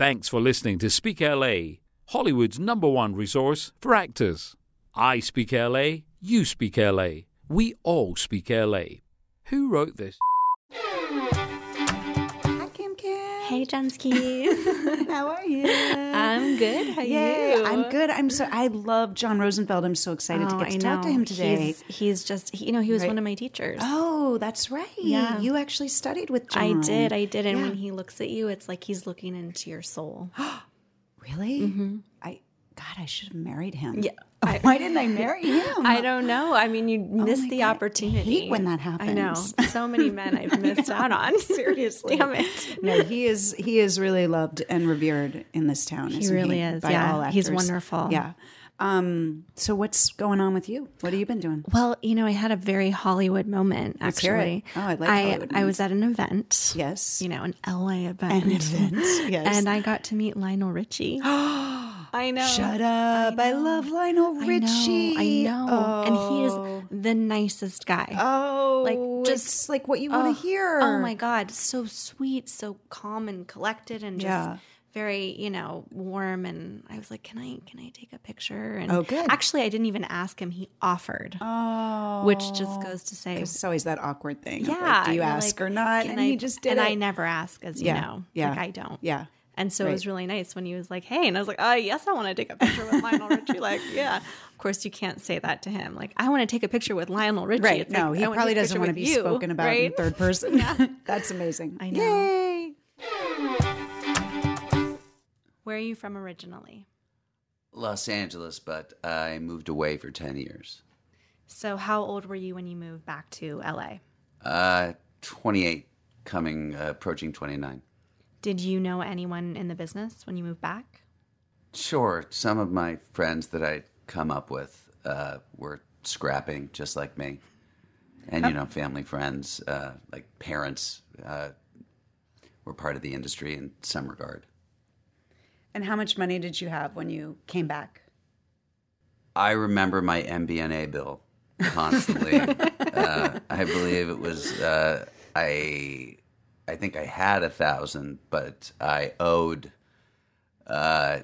Thanks for listening to Speak LA, Hollywood's number one resource for actors. I speak LA, you speak LA, we all speak LA. Who wrote this? Hey, Jenskis. How are you? I'm good. How are Yay, you? I'm good. I'm so. I love John Rosenfeld. I'm so excited to Oh, get to talk to him today. He's, he's just, he, you know, he was Right. one of my teachers. oh, that's right. Yeah. You actually studied with John. I did. I did. And Yeah. when he looks at you, it's like he's looking into your soul. Really? I. God, I should have married him. Mm-hmm. Yeah, Oh, Why didn't I marry him? I don't know. I mean, you missed Oh my the God. I opportunity. hate when that happens. I know. So many men I've missed out on. Seriously. Damn it. No, he is. He is really loved and revered in this town. He really is, By yeah. all He's wonderful. Yeah. Um. So what's going on with you? What have you been doing? Well, you know, I had a very Hollywood moment, Let's hear it. actually. Oh, I like I, Hollywood I was at an event. Yes. You know, an LA event. An event. Yes. And I got to meet Lionel Richie. I know. Shut up! I, love Lionel Richie. I know. I know. And he Oh. is the nicest guy. Oh, Like, just like what you want oh, to hear. Oh my God. So sweet, so calm and collected and just Yeah. very, you know, warm. And I was like, Can I can I take a picture? And Oh, good. actually I didn't even ask him. He offered. Oh, Which just oh. goes to say it's always that awkward thing. of, like, yeah. do you ask like, or not? And I- he just did and it. I never ask, as you Yeah, know. yeah. Like I don't. Yeah. And so it was really nice when he was like, "Hey," and I was like, "Oh, yes, I want to take a picture with Lionel Richie." Like, yeah. Of course, you can't say that to him. Like, I want to take a picture with Lionel Richie. Right. It's no, like, he I probably doesn't want to be you, spoken about right? in third person. That's amazing. I know. Yay. Where are you from originally? Los Angeles, but I moved away for 10 years. So, how old were you when you moved back to LA? Uh, 28, coming, uh, approaching 29. Did you know anyone in the business when you moved back? Sure, some of my friends that I'd come up with uh, were scrapping just like me. And, you know, family friends, uh, like parents, uh, were part of the industry in some regard. And how much money did you have when you came back? I remember my MBNA bill constantly. uh, I believe it was uh, I. I think I had a thousand, but I owed uh,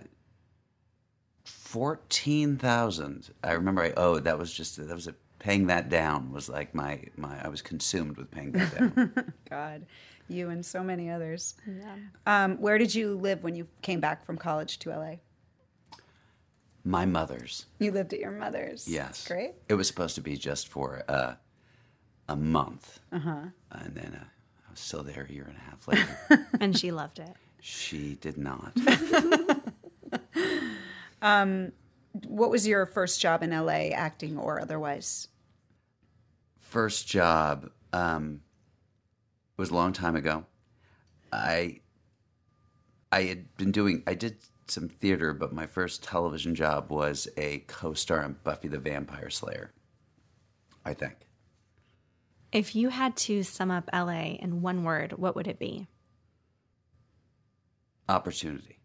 fourteen thousand. I remember I owed. That was just that was a paying that down was like my my. I was consumed with paying that down. God, you and so many others. Um, where did you live when you came back from college to LA? my mother's. You lived at your mother's. Yes. Great. It was supposed to be just for uh, a month. Uh-huh. And then uh, I was still there a year and a half later. And she loved it. she did not. What was your first job in LA, acting or otherwise? First job um, was a long time ago. I I had been doing I did some theater, but my first television job was a co-star in Buffy the Vampire Slayer. I think. If you had to sum up LA in one word, what would it be? Opportunity.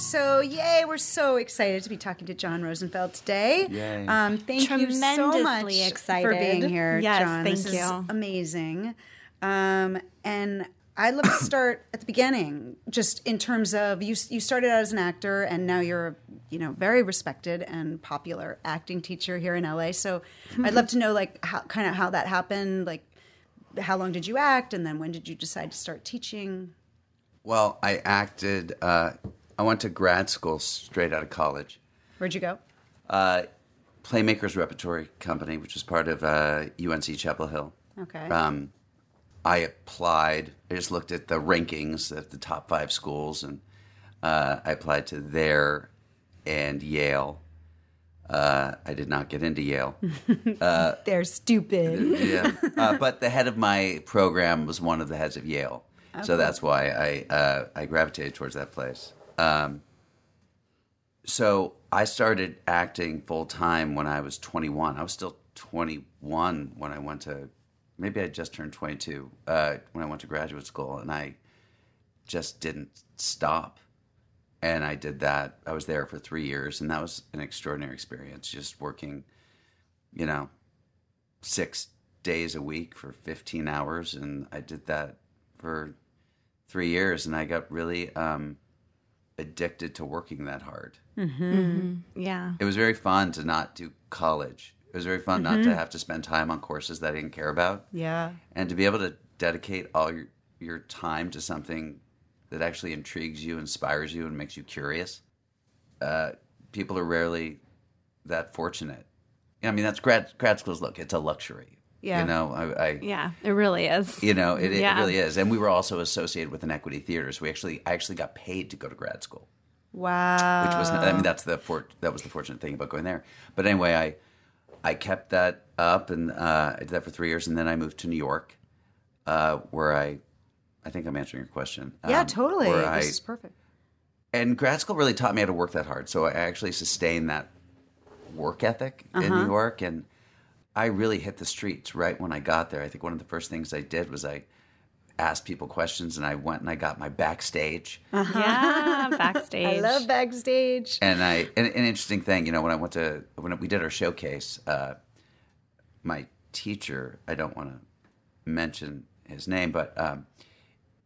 So, yay, we're so excited to be talking to John Rosenfeld today. Yay. Um, thank you so much Tremendously for excited. being here, Yes, John. thank this is you. amazing. Um, and I'd love to start at the beginning, just in terms of you. You started out as an actor, and now you're, you know, very respected and popular acting teacher here in LA. So, I'd love to know, like, how kind of how that happened. Like, how long did you act, and then when did you decide to start teaching? Well, I acted. Uh, I went to grad school straight out of college. Where'd you go? Uh, Playmakers Repertory Company, which was part of uh, UNC Chapel Hill. Okay. Um, I applied. I just looked at the rankings of the top five schools, and uh, I applied to there and Yale. Uh, I did not get into Yale. They're stupid. yeah, uh, but the head of my program was one of the heads of Yale, so that's why I uh, I gravitated towards that place. Um, so I started acting full time when I was 21. I was still 21 when I went to, maybe I just turned 22 uh, when I went to graduate school, and I just didn't stop. And I did that. I was there for three years, and that was an extraordinary experience. Just working, you know, six days a week for 15 hours, and I did that for three years, and I got really um, addicted to working that hard. Mm-hmm. Mm-hmm. Yeah. It was very fun to not do college. It was very fun not to mm-hmm. have to spend time on courses that I didn't care about, Yeah. and to be able to dedicate all your your time to something that actually intrigues you, inspires you, and makes you curious. Uh, people are rarely that fortunate. I mean, that's grad grad school's look. It's a luxury. Yeah. You know, I, I Yeah. It really is. you know, it, it Yeah. really is. And we were also associated with an equity theater, so we actually I actually got paid to go to grad school Wow. which was I mean that's the for, that was the fortunate thing about going there. But anyway, I I kept that up and uh, I did that for three years, and then I moved to New York, uh, where I I think I'm answering your question. Yeah, Um, totally. This I- is perfect. and grad school really taught me how to work that hard. So I actually sustained that work ethic in Uh-huh. New York, and I really hit the streets right when I got there. I think one of the first things I did was I asked people questions, and I went and I got my backstage. Yeah. Backstage. I love backstage. and I and an interesting thing, you know, when I went to when we did our showcase, uh, my teacher, I don't want to mention his name, but um,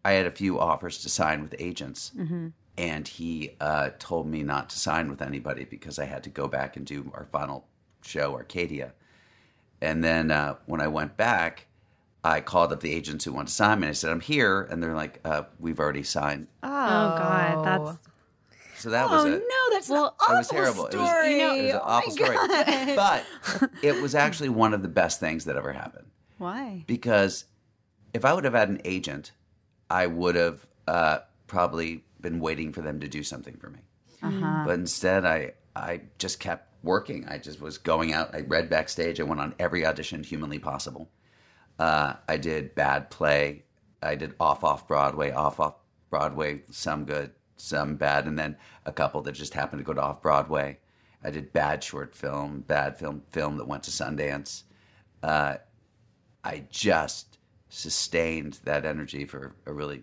I had a few offers to sign with agents, and he uh, told me not to sign with anybody because I had to go back and do our final show, Arcadia. And then uh, when I went back, I called up the agents who wanted to sign me. And I said, "I'm here," and they're like, uh, "We've already signed." Oh God. That's So that was Oh it. no, that's Well, an awful it was terrible. It was, you know, it was an Oh awful my story. God. But it was actually one of the best things that ever happened Why? because if I would have had an agent, I would have uh, probably been waiting for them to do something for me. Uh-huh. But instead, I I just kept working. I just was going out. I read backstage. I went on every audition humanly possible. Uh, I did bad play. I did off off Broadway, off off Broadway, some good, some bad, and then a couple that just happened to go to off Broadway. I did bad short film, bad film, film that went to Sundance. Uh, I just sustained that energy for a really.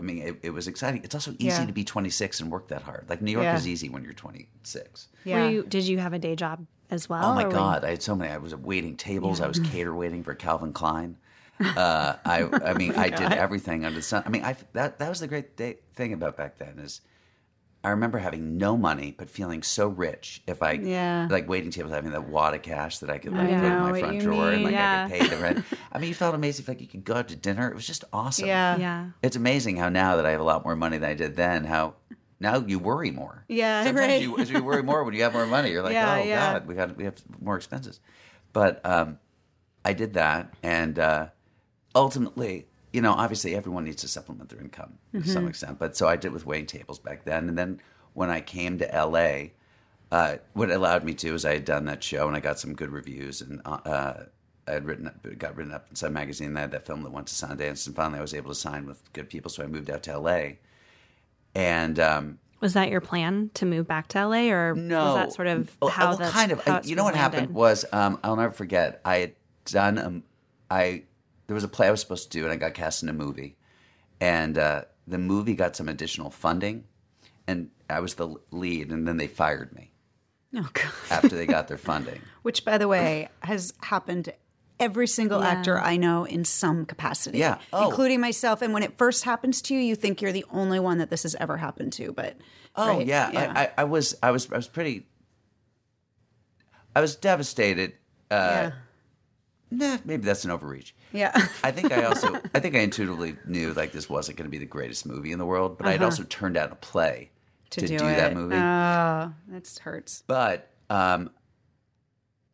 It's- I mean, it, it was exciting. It's also easy Yeah. to be 26 and work that hard. Like New York Yeah. is easy when you're 26. Yeah. Were you, did you have a day job as well? Oh my or were you- God! I had so many. I was waiting tables. I was cater waiting for Calvin Klein. Uh, I, I mean, I did everything under the sun. I mean, I that that was the great day, thing about back then is, I remember having no money but feeling so rich if I Yeah. like waiting tables having that wad of cash that I could like I put in my front you drawer and like yeah. I could pay the rent. I mean, you felt amazing. Like you could go out to dinner. It was just awesome. Yeah. Yeah. It's amazing how now that I have a lot more money than I did then, how now you worry more. Yeah, Sometimes right. you, as you worry more when you have more money. You're like, Yeah, oh yeah. God, we got we have more expenses. But um, I did that, and uh, ultimately, you know, obviously everyone needs to supplement their income to some extent. But so I did with waiting tables back then, and then when I came to LA, uh, what it allowed me to is I had done that show and I got some good reviews and uh, I had written up, got written up in some magazine. And I had that film that went to Sundance, and finally I was able to sign with good people. So I moved out to LA, and um, Was that your plan to move back to LA, or no, was that sort of how well, kind of? I- you know what happened was um, I'll never forget. I had done um, I there was a play I was supposed to do, and I got cast in a movie, and uh, the movie got some additional funding, and I was the lead, and then they fired me Oh god. after they got their funding. Which, by the way, has happened to every single actor I know in some capacity. Yeah. Oh. Including myself. And when it first happens to you, you think you're the only one that this has ever happened to. But Oh right? yeah, I, I, I was I was I was pretty. I was devastated. Uh, yeah. Nah, maybe that's an overreach. Yeah. I think I also I think I intuitively knew like this wasn't going to be the greatest movie in the world, but I'd also turned out a play to, do, that movie. Oh, that hurts. but um,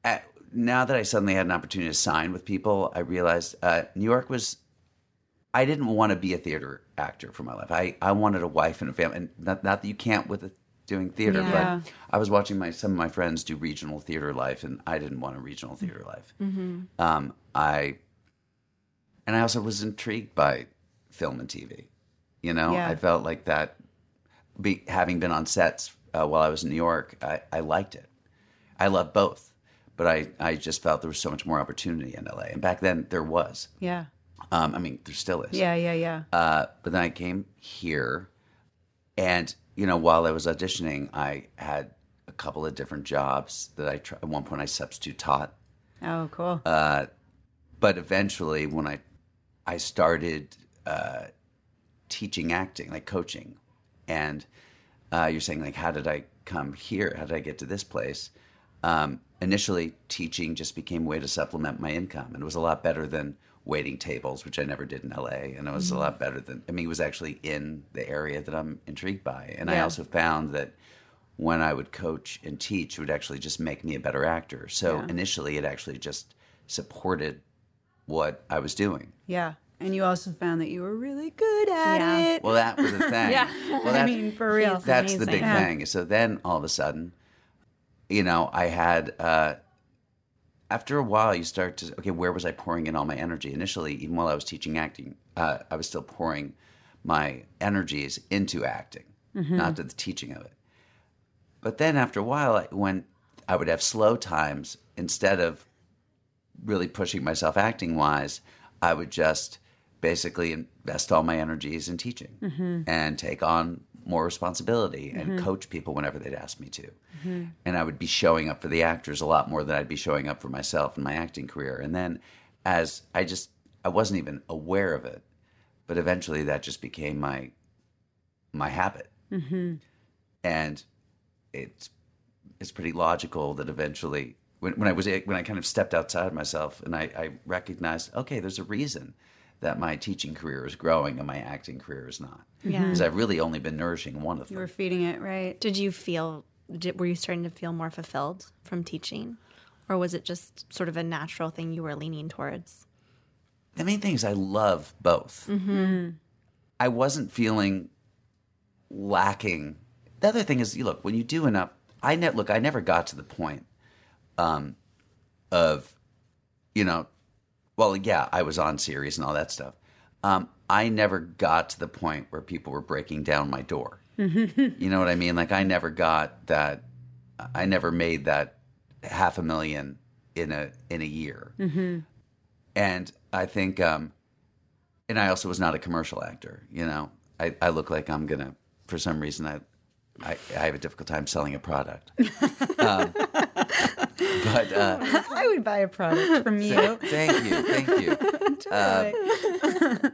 at, now that I suddenly had an opportunity to sign with people, I realized uh, New York was. I didn't want to be a theater actor for my life. I, I wanted a wife and a family, and not, not that you can't with a, doing theater, Yeah. but I was watching my some of my friends do regional theater life, and I didn't want a regional theater life. Um, I and I also was intrigued by film and TV. You know, Yeah. I felt like that, be, having been on sets uh, while I was in New York, I, I liked it. I loved both, but I, I just felt there was so much more opportunity in LA. And back then there was. Yeah. Um, I mean, there still is. Yeah, yeah, yeah. Uh, but then I came here, and you know, while I was auditioning, I had a couple of different jobs that I tried. At one point, I substitute taught, oh, cool. but eventually, when I I started uh, teaching acting, like coaching, and uh, you're saying like, how did I come here? How did I get to this place? Um, initially, teaching just became a way to supplement my income, and it was a lot better than waiting tables, which I never did in LA, and it was a lot better than. I mean, it was actually in the area that I'm intrigued by, and I also found that when I would coach and teach, it would actually just make me a better actor. So Yeah. initially, it actually just supported what I was doing. yeah. And you also found that you were really good at Yeah. it. Well, that was the thing. Yeah. Well, I mean, for real. She's- that's the big Yeah. thing. So then all of a sudden, you know, I had, uh, after a while, you start to, okay, where was I pouring in all my energy? Initially, even while I was teaching acting, uh, I was still pouring my energies into acting, not to the teaching of it. But then after a while, I- when I would have slow times, instead of really pushing myself acting wise, I would just basically invest all my energies in teaching and take on more responsibility and mm-hmm. coach people whenever they'd ask me to. Mm-hmm. And I would be showing up for the actors a lot more than I'd be showing up for myself in my acting career. And then as I just, I wasn't even aware of it, but eventually that just became my, my habit. Mm-hmm. And it's, it's pretty logical that eventually when, when I was when I kind of stepped outside myself and I, I recognized okay there's a reason that my teaching career is growing and my acting career is not Yeah. because I've really only been nourishing one of them. you them were feeding it, right? Did you feel? Did, were you starting to feel more fulfilled from teaching, or was it just sort of a natural thing you were leaning towards? the main thing is I love both I wasn't feeling lacking the other thing is you look when you do enough I ne- look I never got to the point um, of you know well yeah I was on series and all that stuff. Um, I never got to the point where people were breaking down my door. You know what I mean? Like I never got that I never made that half a million in a in a year. And I think, um, and I also was not a commercial actor. You know, I, I look like I'm gonna, for some reason, I, I, I have a difficult time selling a product. um, but uh, I would buy a product from you. thank you, thank you. Totally.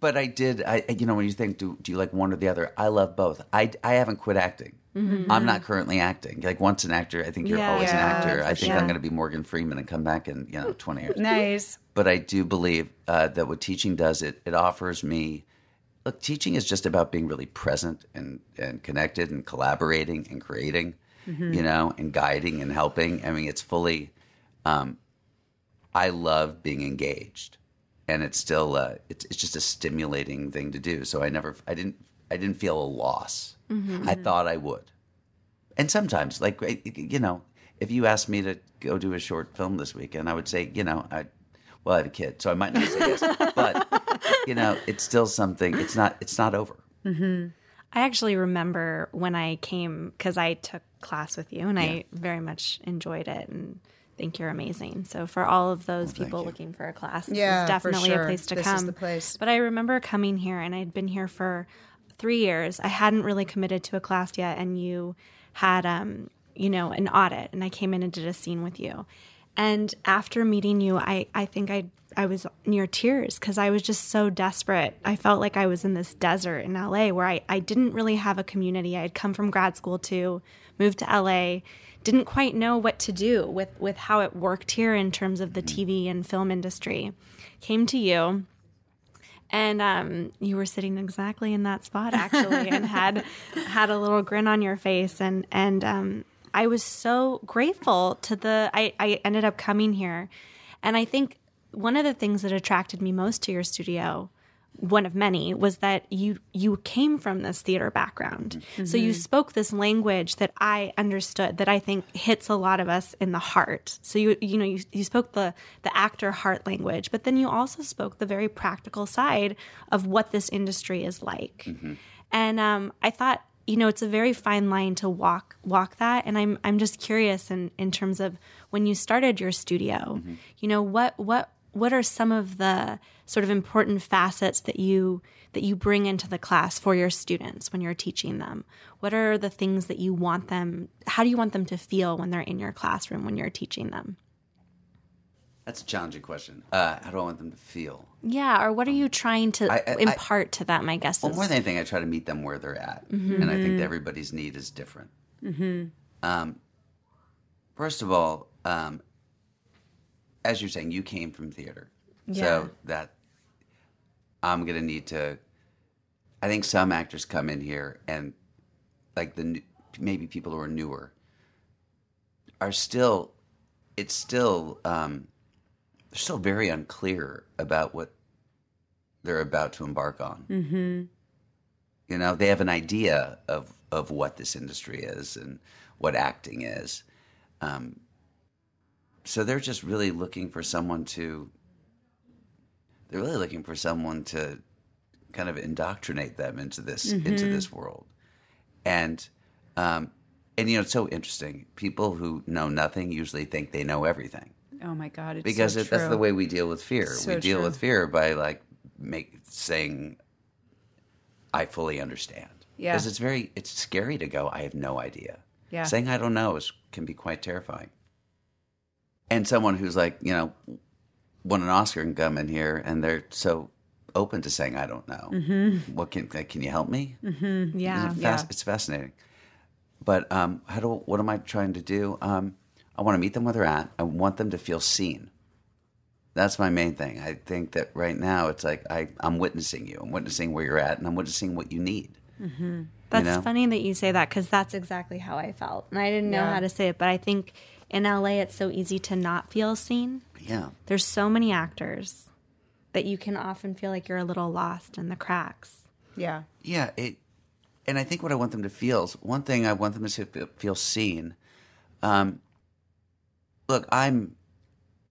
But I did. I, you know, when you think, do do you like one or the other? I love both. I, I haven't quit acting. I'm not currently acting. Like once an actor, I think you're Yeah. always Yeah, an actor. I think sure. I'm going to be Morgan Freeman and come back in you know 20 years. nice. but I do believe uh, that what teaching does it it offers me. Look, teaching is just about being really present and and connected and collaborating and creating, you know, and guiding and helping. I mean, it's fully. Um, I love being engaged, and it's still uh, it's it's just a stimulating thing to do. So I never I didn't I didn't feel a loss. I thought I would, and sometimes like you know if you asked me to go do a short film this weekend, I would say you know I well I have a kid, so I might not say yes, but you know it's still something. It's not it's not over. I actually remember when I came because I took class with you and I very much enjoyed it and think you're amazing. So for all of those people looking for a class, this Yeah, is definitely sure. a place to This is the place. But I remember coming here and I'd been here for three years. I hadn't really committed to a class yet, and you had um, you know, an audit and I came in and did a scene with you. And after meeting you, I, I think I I was near tears because I was just so desperate. I felt like I was in this desert in LA where I, I didn't really have a community. I had come from grad school to moved to LA, didn't quite know what to do with, with how it worked here in terms of the TV and film industry. Came to you and um, you were sitting exactly in that spot actually and had had a little grin on your face and and um, I was so grateful to the I, I ended up coming here. And I think one of the things that attracted me most to your studio one of many was that you you came from this theater background. So you spoke this language that i understood that i think hits a lot of us in the heart. So you you know you, you spoke the the actor heart language but then you also spoke the very practical side of what this industry is like. And um, i thought you know it's a very fine line to walk walk that. And i'm i'm just curious in in terms of when you started your studio mm-hmm. you know what what what are some of the sort of important facets that you that you bring into the class for your students when you're teaching them? What are the things that you want them how do you want them to feel when they're in your classroom when you're teaching them That's a challenging question. Uh, how do I want them to feel? yeah or what are you trying to I- I- impart to them i guess Well, more than anything, I try to meet them where they're at, and I think that everybody's need is different. Hmm. Um, first of all, um, as you're saying, you came from theater, Yeah. so that I'm gonna need to. I think some actors come in here and, like the maybe people who are newer, are still, it's still um, they're still very unclear about what they're about to embark on. Mm-hmm. You know, they have an idea of of what this industry is and what acting is. Um, so they're just really looking for someone to. They're really looking for someone to kind of indoctrinate them into this into this world, and um, and you know it's so interesting. People who know nothing usually think they know everything Oh my God. It's because so it, that's the way we deal with fear. So we deal true. with fear by like make saying, "I fully understand." Yeah. because it's very it's scary to go. I have no idea. Yeah. saying I don't know is can be quite terrifying. And someone who's like you know won an Oscar and come in here and they're so open to saying I don't know. Mm-hmm. What can can you help me? yeah Isn't it fas- It's fascinating. But um, how do what am I trying to do? Um, I want to meet them where they're at. I want them to feel seen. That's my main thing. I think that right now it's like I, I'm witnessing you. I'm witnessing where you're at, and I'm witnessing what you need. That's know? funny that you say that because that's exactly how I felt. And I didn't know Yeah. how to say it, but I think in LA it's so easy to not feel seen. Yeah, There's so many actors that you can often feel like you're a little lost in the cracks. Yeah. yeah. It, and I think what I want them to feel is one thing. I want them to feel, feel seen. Um, look, I'm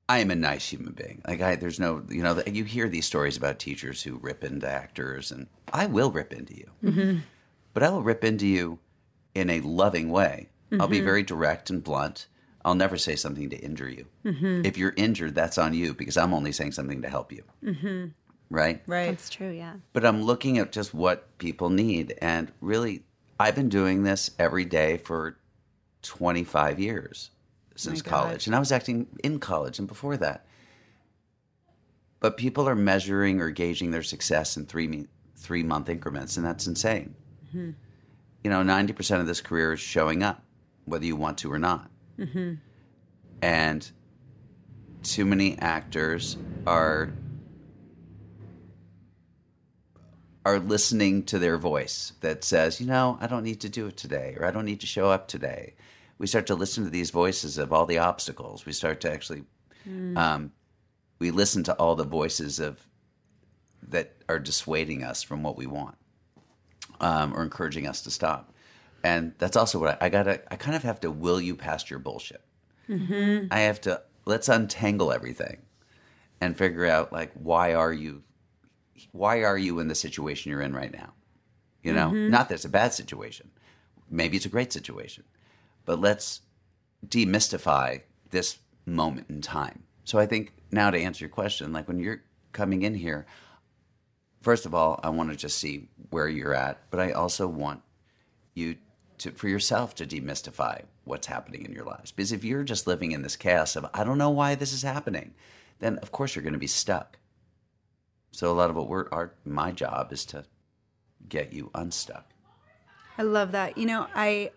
I am a nice human being. Like I, there's no, you know, you hear these stories about teachers who rip into actors, and I will rip into you, mm-hmm. but I will rip into you in a loving way. I'll be mm-hmm. very direct and blunt. I'll never say something to injure you. Mm-hmm. If you're injured, that's on you because I'm only saying something to help you. Right? Right. That's true, yeah. but I'm looking at just what people need. And really, I've been doing this every day for 25 years since oh college. And I was acting in college and before that. But people are measuring or gauging their success in three, three month increments, and that's insane. Mm-hmm. You know, 90% of this career is showing up, whether you want to or not. Mm-hmm. And too many actors are are listening to their voice that says, you know, I don't need to do it today, or I don't need to show up today. We start to listen to these voices of all the obstacles. We start to actually, um, we listen to all the voices of that are dissuading us from what we want, um, or encouraging us to stop. And that's also what I, I gotta. I kind of have to will you past your bullshit. I have to let's untangle everything and figure out like why are you why are you in the situation you're in right now? You know, not that it's a bad situation. Maybe it's a great situation. But let's demystify this moment in time. So I think now to answer your question, like when you're coming in here, first of all, I want to just see where you're at, but I also want you to for yourself to demystify what's happening in your lives. Because if you're just living in this chaos of I don't know why this is happening, then of course you're going to be stuck. So a lot of what we're our my job is to get you unstuck. I love that. You know, I,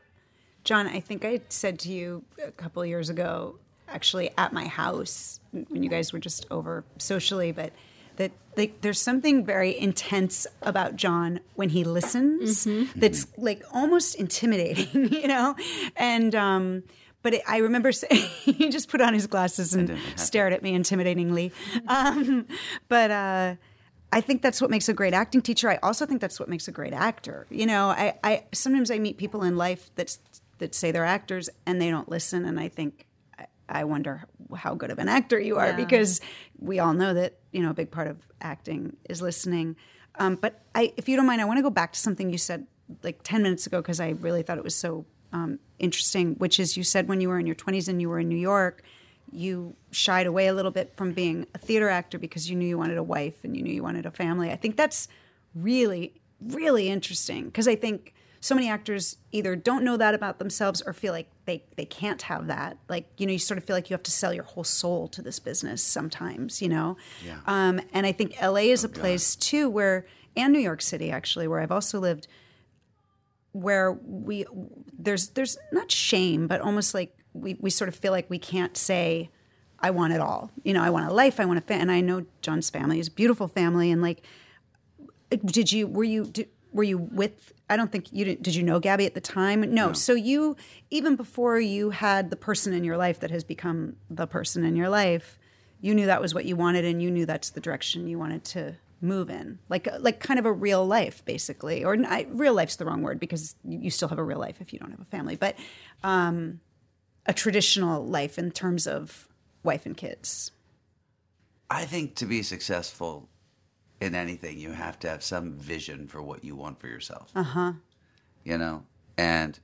John, I think I said to you a couple years ago, actually at my house when you guys were just over socially, but that like there's something very intense about John when he listens that's like almost intimidating, you know, and um. But it, I remember saying, he just put on his glasses and didn't have to. stared at me intimidatingly. Um, but uh, I think that's what makes a great acting teacher. I also think that's what makes a great actor. You know, I, I sometimes I meet people in life that that say they're actors and they don't listen, and I think I, wonder how good of an actor you are Yeah. because we all know that you know a big part of acting is listening. Um, but I, if you don't mind, I want to go back to something you said like 10 minutes ago because I really thought it was so um, interesting, which is you said when you were in your 20s and you were in New York, you shied away a little bit from being a theater actor because you knew you wanted a wife and you knew you wanted a family. I think that's really, really interesting because I think so many actors either don't know that about themselves or feel like they, they can't have that. Like, you know, you sort of feel like you have to sell your whole soul to this business sometimes, you know? Yeah. Um, and I think LA is a place too where, and New York City actually, where I've also lived, where we there's there's not shame, but almost like we, we sort of feel like we can't say, I want it all. You know, I want a life, I want a family. And I know John's family is a beautiful family. And like, did you, were you, did, were you with, I don't think you didn't did you know Gabby at the time? No. So you, even before you had the person in your life that has become the person in your life, you knew that was what you wanted and you knew that's the direction you wanted to move in. Like like kind of a real life basically. Or I, real life's the wrong word because you still have a real life if you don't have a family. But um, a traditional life in terms of wife and kids. I think to be successful in anything, you have to have some vision for what you want for yourself. Uh huh. You know, and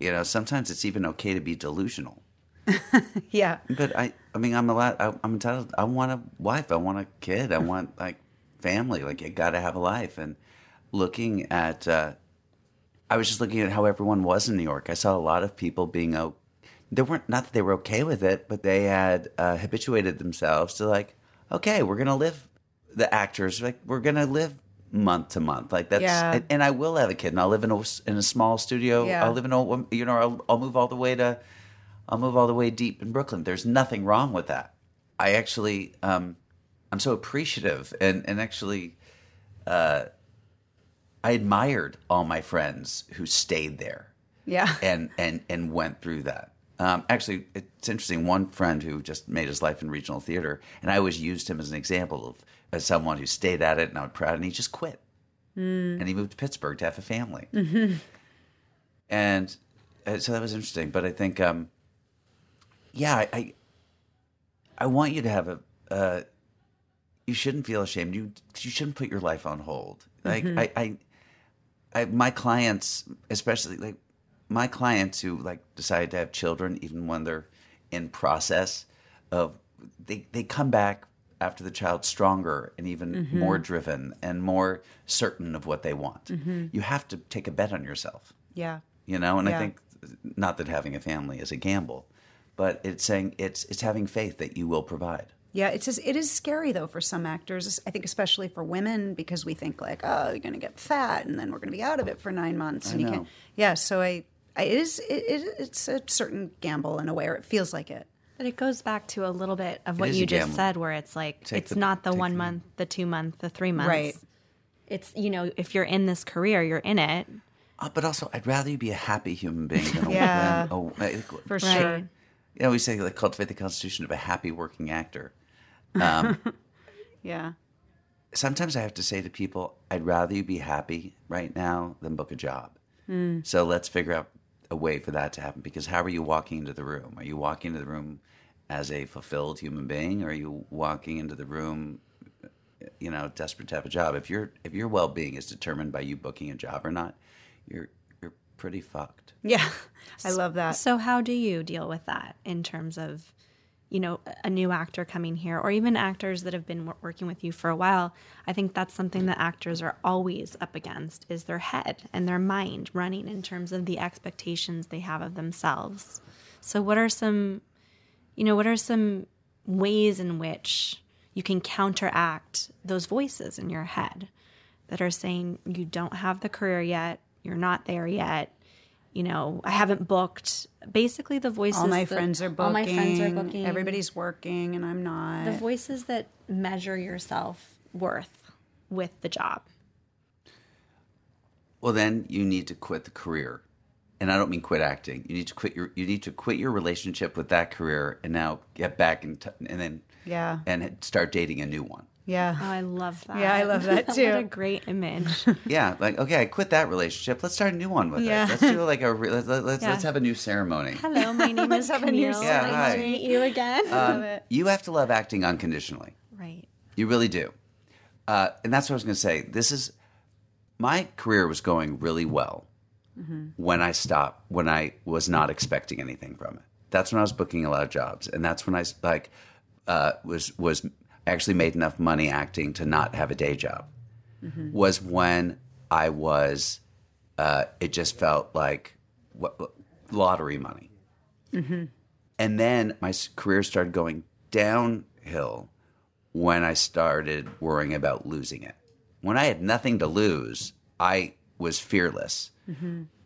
you know sometimes it's even okay to be delusional. yeah But I, I mean, I'm allowed. I, I'm entitled. I want a wife. I want a kid. I want like family. Like you got to have a life. And looking at, uh, I was just looking at how everyone was in New York. I saw a lot of people being oh, they weren't not that they were okay with it, but they had uh, habituated themselves to like, okay, we're gonna live. The actors like we're gonna live month to month. Like that's Yeah. and, and I will have a kid, and I'll live in a in a small studio. Yeah. I'll live in a you know I'll, I'll move all the way to I'll move all the way deep in Brooklyn. There's nothing wrong with that. I actually, um, I'm so appreciative and, and actually, uh, I admired all my friends who stayed there yeah and, and, and went through that. Um, actually, it's interesting. One friend who just made his life in regional theater, and I always used him as an example of as someone who stayed at it, and I'm proud. And he just quit, and he moved to Pittsburgh to have a family. And uh, so that was interesting. But I think, um, yeah, I, I, I want you to have a. Uh, you shouldn't feel ashamed. You you shouldn't put your life on hold. Like I, I, I, my clients, especially like my clients who like decide to have children, even when they're in process of, they they come back after the child stronger and even mm-hmm. more driven and more certain of what they want. Mm-hmm. You have to take a bet on yourself yeah you know and i think not that having a family is a gamble but it's saying it's it's having faith that you will provide Yeah, it's just, it is scary though for some actors. I think especially for women because we think like, oh, you're going to get fat and then we're going to be out of it for nine months and you can't. Yeah, so I, I it is it, it, it's a certain gamble in a way, or it feels like it. But it goes back to a little bit of what you just said, where it's like Take it's the- not the one the- month, the two month, the three months. Right. It's you know, if you're in this career, you're in it. uh, but also i'd rather you be a happy human being than a, Yeah. than a For Right. sure. you know we say like cultivate the constitution of a happy working actor um, Yeah. sometimes i have to say to people i'd rather you be happy right now than book a job so let's figure out a way for that to happen because how are you walking into the room are you walking into the room as a fulfilled human being or are you walking into the room you know desperate to have a job if your if your well-being is determined by you booking a job or not you're you're pretty fucked Yeah. I love that. So how do you deal with that in terms of, you know, a new actor coming here or even actors that have been working with you for a while? I think that's something that actors are always up against is their head and their mind running in terms of the expectations they have of themselves. So what are some you know, what are some ways in which you can counteract those voices in your head that are saying you don't have the career yet, you're not there yet, you know, I haven't booked. Basically, the voices. all my that- friends are booking. All my friends are booking. Everybody's working and I'm not. The voices that measure your self worth with the job. well then you need to quit the career and i don't mean quit acting you need to quit your you need to quit your relationship with that career and now get back and t- and then Yeah. and start dating a new one yeah. Oh, I love that. Yeah, I love that too. what a great image. Yeah, like okay, I quit that relationship. Let's start a new one with Yeah. it. Let's do like a re- let's let's, Yeah. let's have a new ceremony. Hello, my name is have a new Camille. Yeah, nice hi. to meet you again. Um, you have to love acting unconditionally. right. You really do. Uh, and that's what I was going to say. This is my career was going really well when I stopped, when I was not expecting anything from it. That's when I was booking a lot of jobs, and that's when I like uh, was was actually made enough money acting to not have a day job. Was when I was. Uh, it just felt like what, lottery money, and then my career started going downhill when I started worrying about losing it. When I had nothing to lose, I was fearless.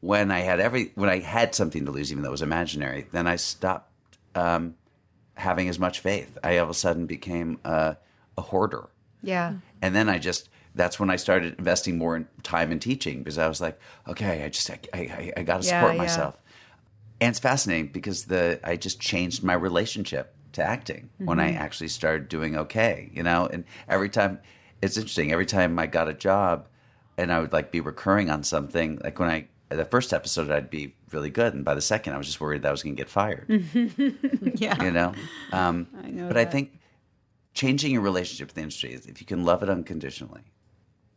When I had every, when I had something to lose, even though it was imaginary, then I stopped um, having as much faith. I all of a sudden became a, a hoarder, Yeah. and then I just. That's when I started investing more in time in teaching because I was like, okay, I just I, I, I got to Yeah, support yeah. myself. And it's fascinating because the I just changed my relationship to acting when I mm-hmm. actually started doing okay, you know. And every time, it's interesting. Every time I got a job, and I would like be recurring on something, like when I the first episode I'd be really good, and by the second I was just worried that I was going to get fired. Yeah. You know. Um, I know but I think changing your relationship with the industry is if you can love it unconditionally,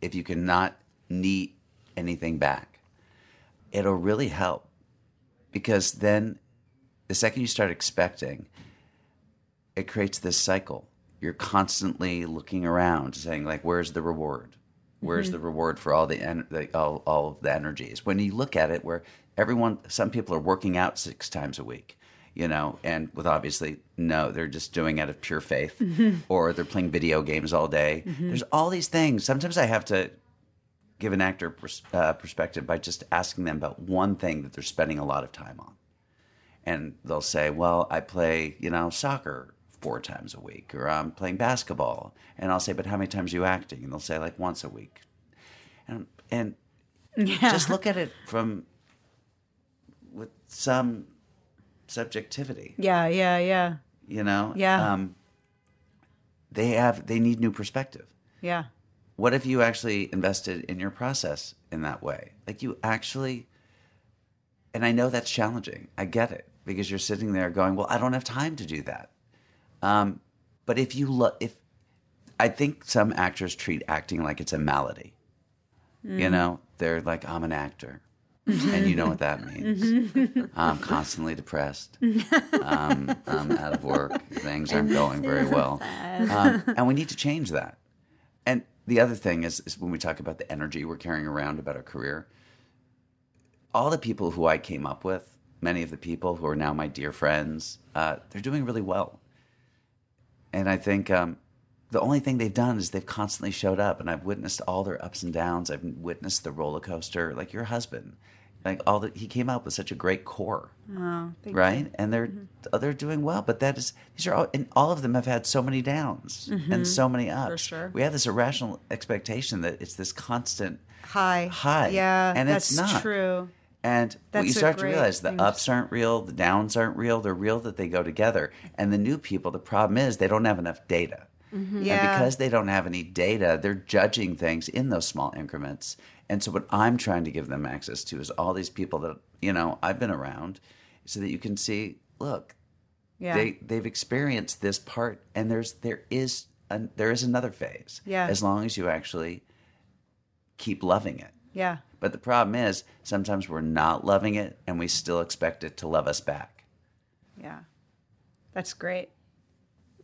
if you cannot need anything back, it'll really help because then the second you start expecting, it creates this cycle. You're constantly looking around, saying like, "Where's the reward? Where's mm-hmm. the reward for all the, en- the all, all of the energies?" When you look at it, where everyone, some people are working out six times a week, you know, and with obviously no, they're just doing out of pure faith, mm-hmm. or they're playing video games all day. Mm-hmm. There's all these things. Sometimes I have to give an actor pers- uh, perspective by just asking them about one thing that they're spending a lot of time on. And they'll say, Well, I play, you know, soccer four times a week, or I'm playing basketball. And I'll say, But how many times are you acting? And they'll say, like, once a week. And, and just look at it from with some subjectivity Yeah. Yeah. Yeah. you know Yeah. um, they have they need new perspective Yeah. what if you actually invested in your process in that way like you actually and i know that's challenging i get it because you're sitting there going well i don't have time to do that um, but if you look if i think some actors treat acting like it's a malady. You know they're like i'm an actor. And you know what that means. I'm constantly depressed. Um, i'm out of work. Things aren't going very well. um, and we need to change that. And the other thing is, is when we talk about the energy we're carrying around about our career, all the people who I came up with, many of the people who are now my dear friends, uh, they're doing really well. And I think um, the only thing they've done is they've constantly showed up, and I've witnessed all their ups and downs. I've witnessed the roller coaster, like your husband. Like all that, he came out with such a great core Oh, thank right? And they're they're doing well, but that is these are all and all of them have had so many downs and so many ups. sure. We have this irrational expectation that it's this constant High. high, Yeah. and that's it's not. true. And what That's you start to realize the ups aren't real, the downs aren't real. They're real that they go together. And the new people, the problem is they don't have enough data. And Yeah. because they don't have any data, they're judging things in those small increments. And so what I'm trying to give them access to is all these people that, you know, I've been around so that you can see, look, Yeah. they they've experienced this part and there's there is an, there is another phase. Yeah. As long as you actually keep loving it. yeah. But the problem is sometimes we're not loving it and we still expect it to love us back. Yeah. That's great.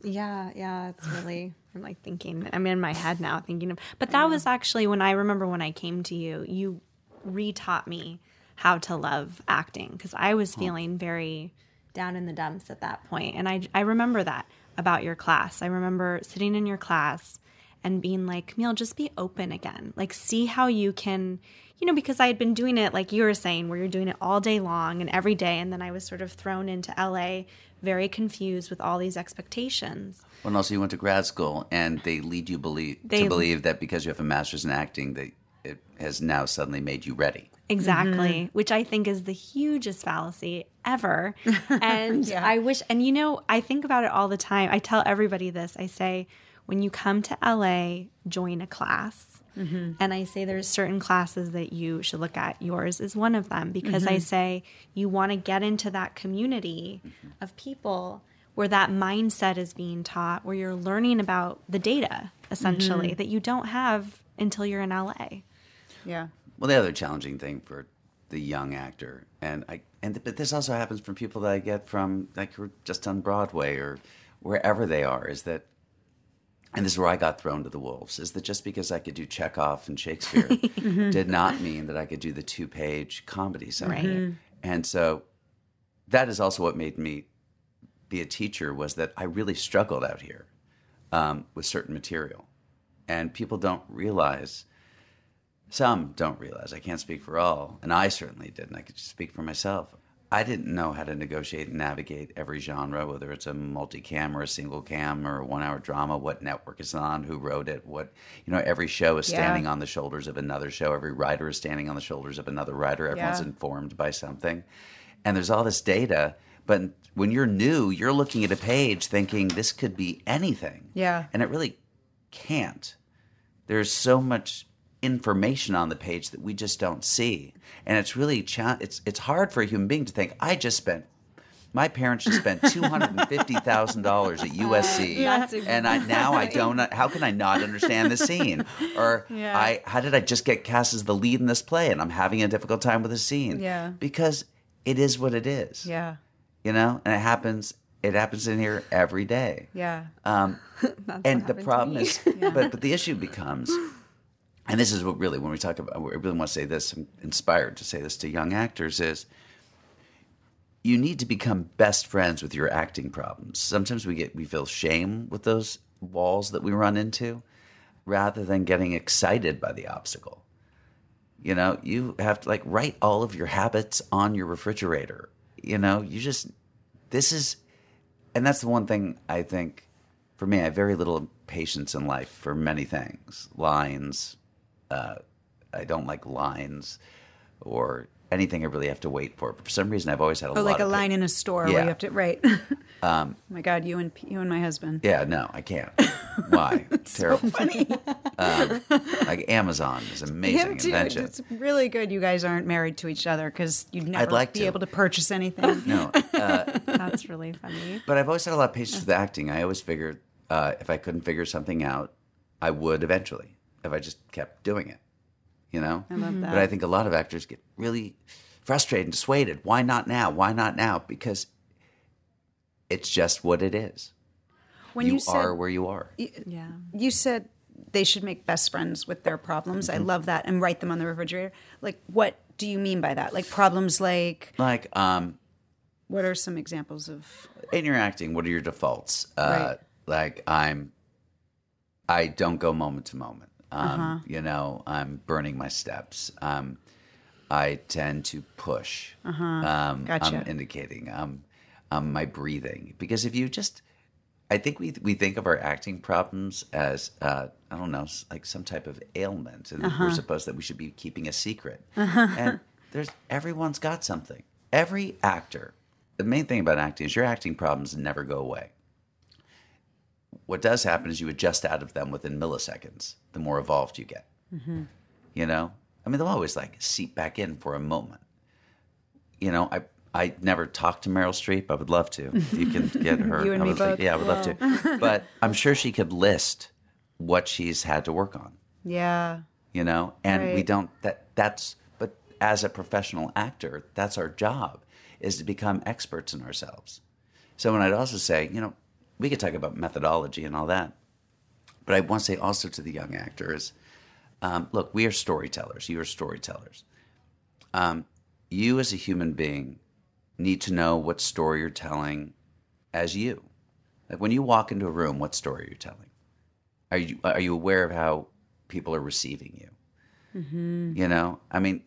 Yeah, yeah, it's really. I'm like thinking. I'm in my head now, thinking of. But that was actually when I remember when I came to you. You retaught me how to love acting because I was uh-huh. feeling very down in the dumps at that point. point, and I I remember that about your class. I remember sitting in your class and being like, Camille, just be open again. Like, see how you can, you know, because I had been doing it, like you were saying, where you're doing it all day long and every day. And then I was sort of thrown into LA very confused with all these expectations. Well, and also you went to grad school and they lead you believe They- to believe that because you have a master's in acting that it has now suddenly made you ready. Exactly, mm-hmm. which I think is the hugest fallacy ever. And Yeah. I wish, and you know, I think about it all the time. I tell everybody this I say, when you come to LA, join a class. Mm-hmm. And I say there's certain classes that you should look at. Yours is one of them because I mm-hmm. say you want to get into that community mm-hmm. of people where that mindset is being taught, where you're learning about the data essentially that you don't have until you're in LA. Yeah. Well, the other challenging thing for the young actor, and I, and but this also happens from people that I get from like who are just on Broadway or wherever they are, is that, and this is where I got thrown to the wolves, is that just because I could do Chekhov and Shakespeare did not mean that I could do the two-page comedy something. Right. And so, that is also what made me be a teacher was that I really struggled out here um, with certain material, and people don't realize some don't realize. I can't speak for all, and I certainly didn't. I could just speak for myself. I didn't know how to negotiate and navigate every genre, whether it's a multi-cam or a single cam or a one-hour drama, what network it's on, who wrote it, what you know. Every show is Yeah. standing on the shoulders of another show. Every writer is standing on the shoulders of another writer. Everyone's Yeah. informed by something, and there's all this data. But when you're new, you're looking at a page thinking this could be anything. Yeah. and it really can't there's so much information on the page that we just don't see and it's really cha- it's it's hard for a human being to think i just spent my parents just spent two hundred and fifty thousand dollars at USC, and I now I don't. How can I not understand the scene? Or Yeah. I how did I just get cast as the lead in this play, and I'm having a difficult time with the scene? Yeah. because it is what it is. Yeah. you know, and it happens. It happens in here every day. Yeah. Um, and the problem is, but but the issue becomes, and this is what really when we talk about, I really want to say this. I'm inspired to say this to young actors is. You need to become best friends with your acting problems. Sometimes we get we feel shame with those walls that we run into, rather than getting excited by the obstacle. You know, you have to like write all of your habits on your refrigerator. You know, you just this is and that's the one thing I think for me, I have very little patience in life for many things. Lines, uh, I don't like lines or anything I really have to wait for. But for some reason, I've always had a lot like a line in a store where you have to right. oh my God, you and you and my husband. Yeah, no, I can't. Why? Terrible. funny. Um, like Amazon is amazing too. invention. It's really good. You guys aren't married to each other because you'd never like be to. able to purchase anything. No, uh, That's really funny. But I've always had a lot of patience with acting. I always figured uh, if I couldn't figure something out, I would eventually if I just kept doing it. You know? I love that. But I think a lot of actors get really frustrated and dissuaded. Why not now? Why not now? Because it's just what it is. When you, you, said, are where you are. Yeah. you said they should make best friends with their problems. Mm-hmm. I love that and write them on the refrigerator. Like, what do you mean by that? Like problems like Like, um, what are some examples of? in your acting, what are your defaults? Uh, Right. Like I'm, I don't go moment to moment. Um, Uh-huh. You know, I'm burning my steps. Um, I tend to push. Um, Uh-huh. Gotcha. I'm indicating um, um, my breathing because if you just, I think we we think of our acting problems as uh, I don't know, like some type of ailment, and Uh-huh. we're supposed that we should be keeping a secret. and there's everyone's got something. Every actor. The main thing about acting is your acting problems never go away. What does happen is you adjust out of them within milliseconds. The more evolved you get, mm-hmm. you know. I mean, they'll always like seep back in for a moment. You know, I I never talked to Meryl Streep. I would love to. If you can get her. You and I me would both. yeah, I would love to. But I'm sure she could list what she's had to work on. Yeah. You know, and we don't. That that's. But as a professional actor, that's our job is to become experts in ourselves. So, and I'd also say, you know, we could talk about methodology and all that, but I want to say also to the young actors, um, look, we are storytellers. You are storytellers. Um, you as a human being need to know what story you're telling as you. Like when you walk into a room, what story are you telling? Are you are you aware of how people are receiving you? You know, I mean,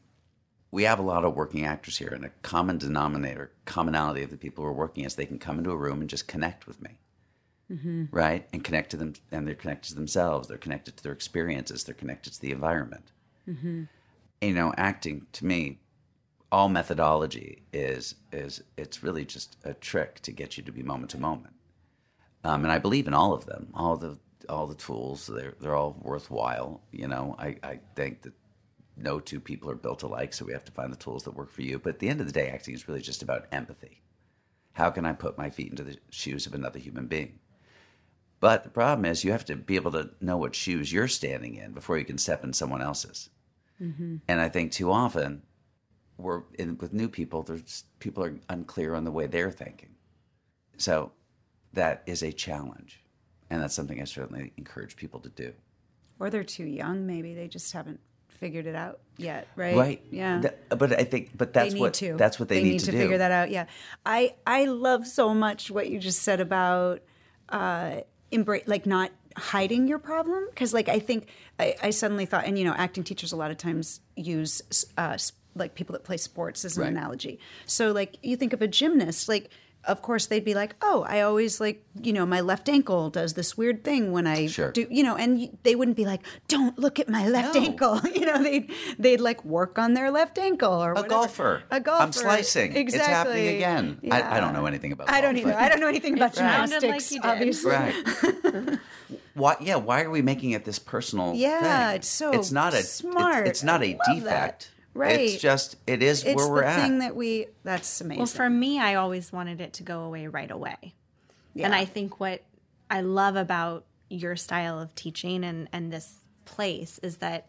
we have a lot of working actors here, and a common denominator, commonality of the people who are working is they can come into a room and just connect with me, right? And connect to them, and they're connected to themselves. They're connected to their experiences. They're connected to the environment. And, you know, acting to me, all methodology is is it's really just a trick to get you to be moment to moment. Um, and I believe in all of them, all the all the tools. They're they're all worthwhile. You know, I, I think that no two people are built alike, so we have to find the tools that work for you. But at the end of the day, acting is really just about empathy. How can I put my feet into the shoes of another human being? But the problem is, you have to be able to know what shoes you're standing in before you can step in someone else's. And I think too often we're in, with new people. There's people are unclear on the way they're thinking, so that is a challenge, and that's something I certainly encourage people to do. Or they're too young, maybe they just haven't figured it out yet, right? Right? Yeah. Th- but I think, but that's what to. that's what they, need, to, to do. figure that out. Yeah, I I love so much what you just said about uh, embrace like not hiding your problem because like I think I, I suddenly thought, and you know, acting teachers a lot of times use uh, like people that play sports as an Right. analogy. So like you think of a gymnast, like. Of course, they'd be like, "Oh, I always like, you know, my left ankle does this weird thing when I Sure. do, you know." And they wouldn't be like, "Don't look at my left No. ankle," you know. They'd they'd like work on their left ankle or A whatever. golfer. A golfer. I'm slicing. Exactly. It's happening again. I, I don't know anything about. I don't either. but- I don't know anything about sounded gymnastics. like obviously, Right. why? Yeah. Why are we making it this personal? Yeah, thing? it's so It's not a it- smart. it's not I a defect that. Defect. Right. It's just it is it's where we're the at. thing that we. That's amazing. Well, for me, I always wanted it to go away right away. Yeah. And I think what I love about your style of teaching and, and this place is that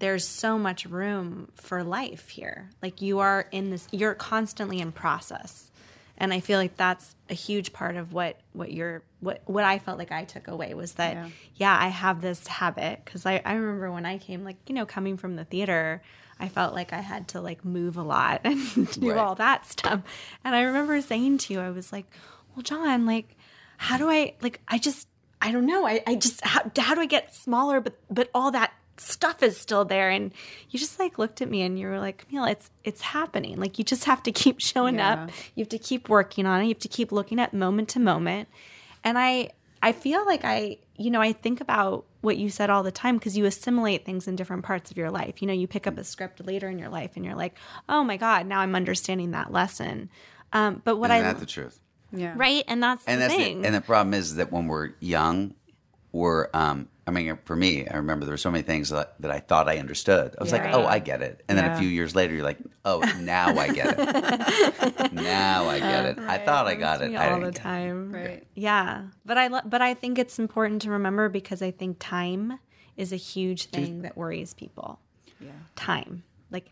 there's so much room for life here. Like you are in this, you're constantly in process. And I feel like that's a huge part of what, what you're, what, what I felt like I took away was that, Yeah. yeah, I have this habit. Cause I, I remember when I came, like, you know, coming from the theater, I felt like I had to like move a lot and do Right. all that stuff. And I remember saying to you, I was like, well, John, like, how do I, like, I just, I don't know. I, I just, how, how do I get smaller, but, but all that stuff is still there. And you just like looked at me and you were like, Camille, it's, it's happening. Like, you just have to keep showing Yeah. up. You have to keep working on it. You have to keep looking at moment to moment. And I, I feel like I, you know, I think about what you said all the time because you assimilate things in different parts of your life. You know, you pick up a script later in your life and you're like, oh my God, now I'm understanding that lesson. Um, but what Isn't I, that the truth? yeah. right? And that's And the that's the, and the problem is that when we're young, we're um. I mean, for me, I remember there were so many things that, that I thought I understood. I was like, Yeah. "Oh, I get it," and then Yeah. a few years later, you're like, "Oh, now I get it. now I get it. I thought I got it. me I all the get it." time. Right. Yeah, but I lo- but I think it's important to remember because I think time is a huge thing that worries people. Yeah. Time, like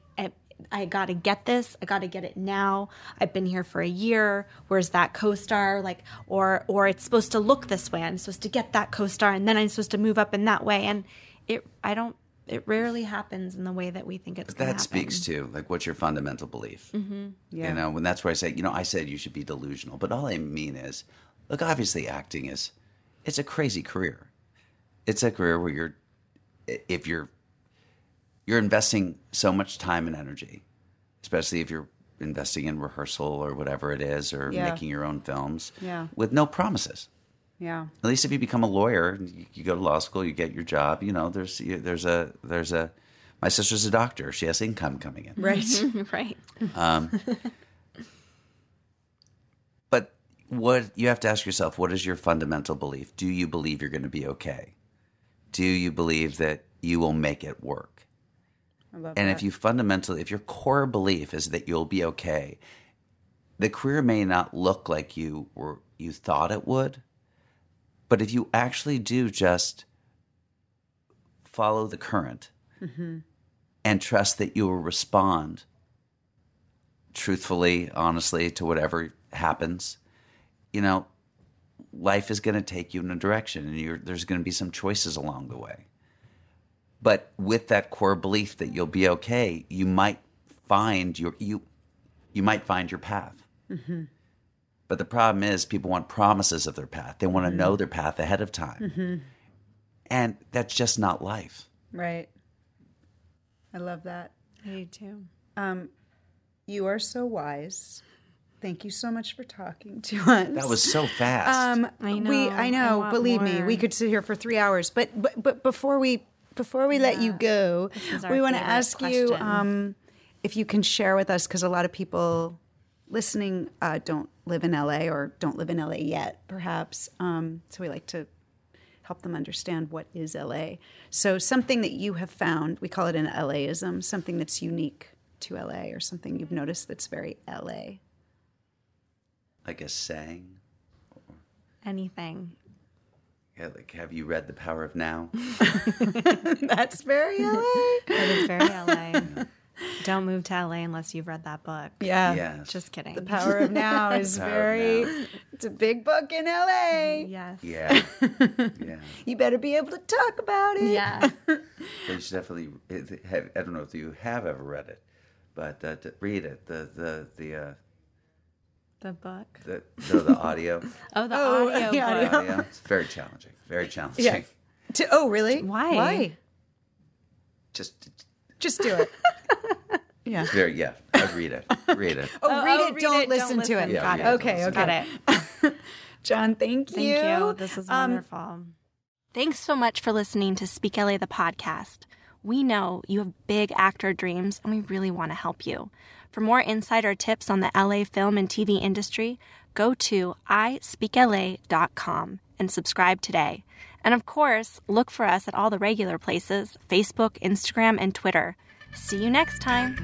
I, got to get this. I got to get it now. I've been here for a year. Where's that co-star? Like, or or it's supposed to look this way. I'm supposed to get that co-star, and then I'm supposed to move up in that way. And it, I don't. It rarely happens in the way that we think it's That happen. speaks to like what's your fundamental belief. Mm-hmm. Yeah. You know, when that's where I say, you know, I said you should be delusional, but all I mean is, look, obviously, acting is it's a crazy career. It's a career where you're, if you're, you're investing so much time and energy, especially if you're investing in rehearsal or whatever it is, or Yeah. making your own films, Yeah. with no promises. Yeah. At least if you become a lawyer, you, you go to law school, you get your job. You know, there's there's a there's a. My sister's a doctor. She has income coming in. Right. right. Um, but what you have to ask yourself, what is your fundamental belief? Do you believe you're going to be okay? Do you believe that you will make it work? And that. if you fundamentally, if your core belief is that you'll be okay, the career may not look like you were you thought it would, but if you actually do just follow the current mm-hmm. and trust that you will respond truthfully, honestly to whatever happens, you know, life is going to take you in a direction, and you're, there's going to be some choices along the way but with that core belief that you'll be okay, you might find your you you might find your path. Mm-hmm. But the problem is, people want promises of their path. They want to know their path ahead of time, mm-hmm. and that's just not life. right. I love that. I do too. Um, you are so wise. Thank you so much for talking to us. That was so fast. Um, I know. I I know. want believe me, we could sit here for three hours. But but but before we before we let you go, we want to favorite ask you um, if you can share with us because a lot of people listening uh, don't live in LA or don't live in LA yet, perhaps. Um, so we like to help them understand what is LA. So something that you have found, we call it an LAism, something that's unique to LA or something you've noticed that's very LA. like a saying. Anything. Yeah, like, have you read The Power of Now? That's very LA. It is very LA. Don't move to LA unless you've read that book. Yeah. yes. Just kidding. The Power of Now is Power very, Now. it's a big book in LA. yes. Yeah. yeah. You better be able to talk about it. Yeah. But you should definitely have, I don't know if you have ever read it, but uh, read it. The the the uh, the book. the, the, the audio. Oh, the Oh, audio yeah, book. audio. It's very challenging. Very challenging. Yeah. To, oh, really? Why? Why? Just Just do it. yeah. very yeah. I read it. Read it. Oh, read oh, it. read don't it, listen don't to listen. it. Yeah, Got it. it, Okay. don't Okay. Got it. John, thank you. Thank you. This was Um, wonderful. Thanks so much for listening to Speak LA, the podcast. We know you have big actor dreams, and we really want to help you. For more insider tips on the LA film and TV industry, go to ispeakla.com and subscribe today. And of course, look for us at all the regular places Facebook, Instagram, and Twitter. See you next time.